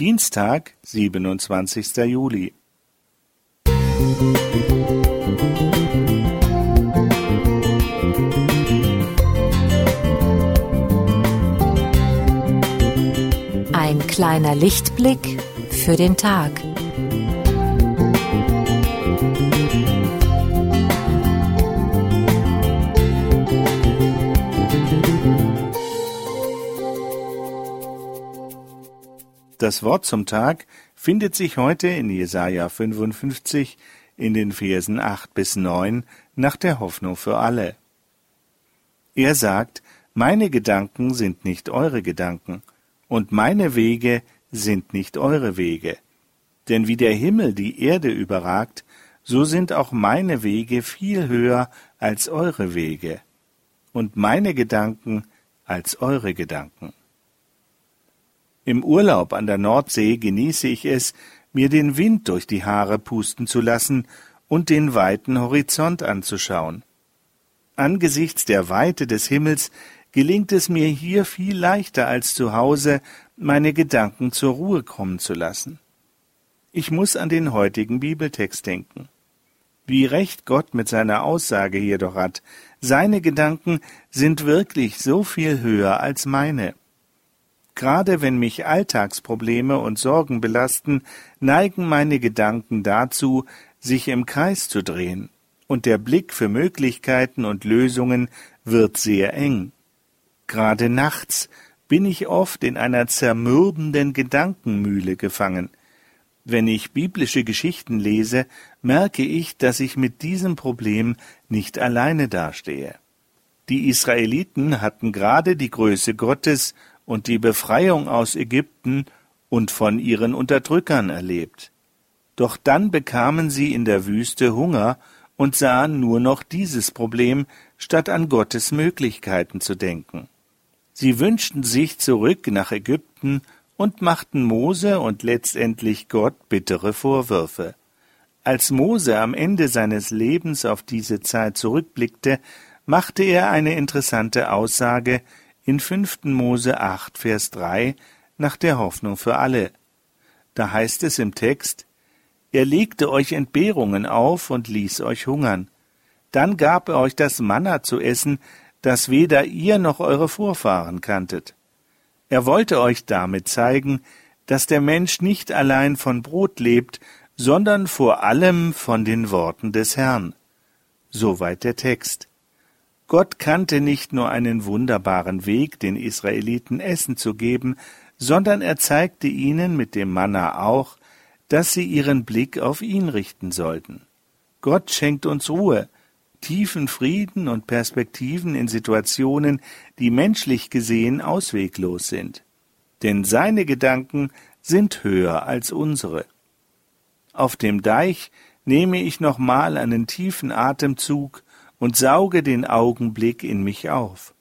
Dienstag, 27. Juli. Ein kleiner Lichtblick für den Tag. Das Wort zum Tag findet sich heute in Jesaja 55 in den Versen 8 bis 9 nach der Hoffnung für alle. Er sagt, meine Gedanken sind nicht eure Gedanken und meine Wege sind nicht eure Wege. Denn wie der Himmel die Erde überragt, so sind auch meine Wege viel höher als eure Wege und meine Gedanken als eure Gedanken. Im Urlaub an der Nordsee genieße ich es, mir den Wind durch die Haare pusten zu lassen und den weiten Horizont anzuschauen. Angesichts der Weite des Himmels gelingt es mir hier viel leichter als zu Hause, meine Gedanken zur Ruhe kommen zu lassen. Ich muss an den heutigen Bibeltext denken. Wie recht Gott mit seiner Aussage jedoch hat, seine Gedanken sind wirklich so viel höher als meine. Gerade wenn mich Alltagsprobleme und Sorgen belasten, neigen meine Gedanken dazu, sich im Kreis zu drehen, und der Blick für Möglichkeiten und Lösungen wird sehr eng. Gerade nachts bin ich oft in einer zermürbenden Gedankenmühle gefangen. Wenn ich biblische Geschichten lese, merke ich, dass ich mit diesem Problem nicht alleine dastehe. Die Israeliten hatten gerade die Größe Gottes und die Befreiung aus Ägypten und von ihren Unterdrückern erlebt. Doch dann bekamen sie in der Wüste Hunger und sahen nur noch dieses Problem, statt an Gottes Möglichkeiten zu denken. Sie wünschten sich zurück nach Ägypten und machten Mose und letztendlich Gott bittere Vorwürfe. Als Mose am Ende seines Lebens auf diese Zeit zurückblickte, machte er eine interessante Aussage, in 5. Mose 8, Vers 3 nach der Hoffnung für alle. Da heißt es im Text, er legte euch Entbehrungen auf und ließ euch hungern. Dann gab er euch das Manna zu essen, das weder ihr noch eure Vorfahren kanntet. Er wollte euch damit zeigen, dass der Mensch nicht allein von Brot lebt, sondern vor allem von den Worten des Herrn. Soweit der Text. Gott kannte nicht nur einen wunderbaren Weg, den Israeliten Essen zu geben, sondern er zeigte ihnen mit dem Manna auch, dass sie ihren Blick auf ihn richten sollten. Gott schenkt uns Ruhe, tiefen Frieden und Perspektiven in Situationen, die menschlich gesehen ausweglos sind. Denn seine Gedanken sind höher als unsere. Auf dem Deich nehme ich nochmal einen tiefen Atemzug und sauge den Augenblick in mich auf.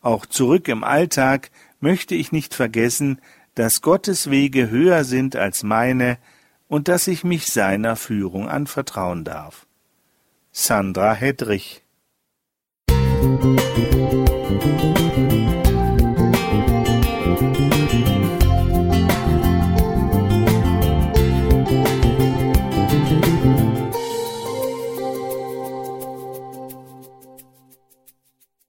Auch zurück im Alltag möchte ich nicht vergessen, dass Gottes Wege höher sind als meine und dass ich mich seiner Führung anvertrauen darf. Sandra Hedrich Musik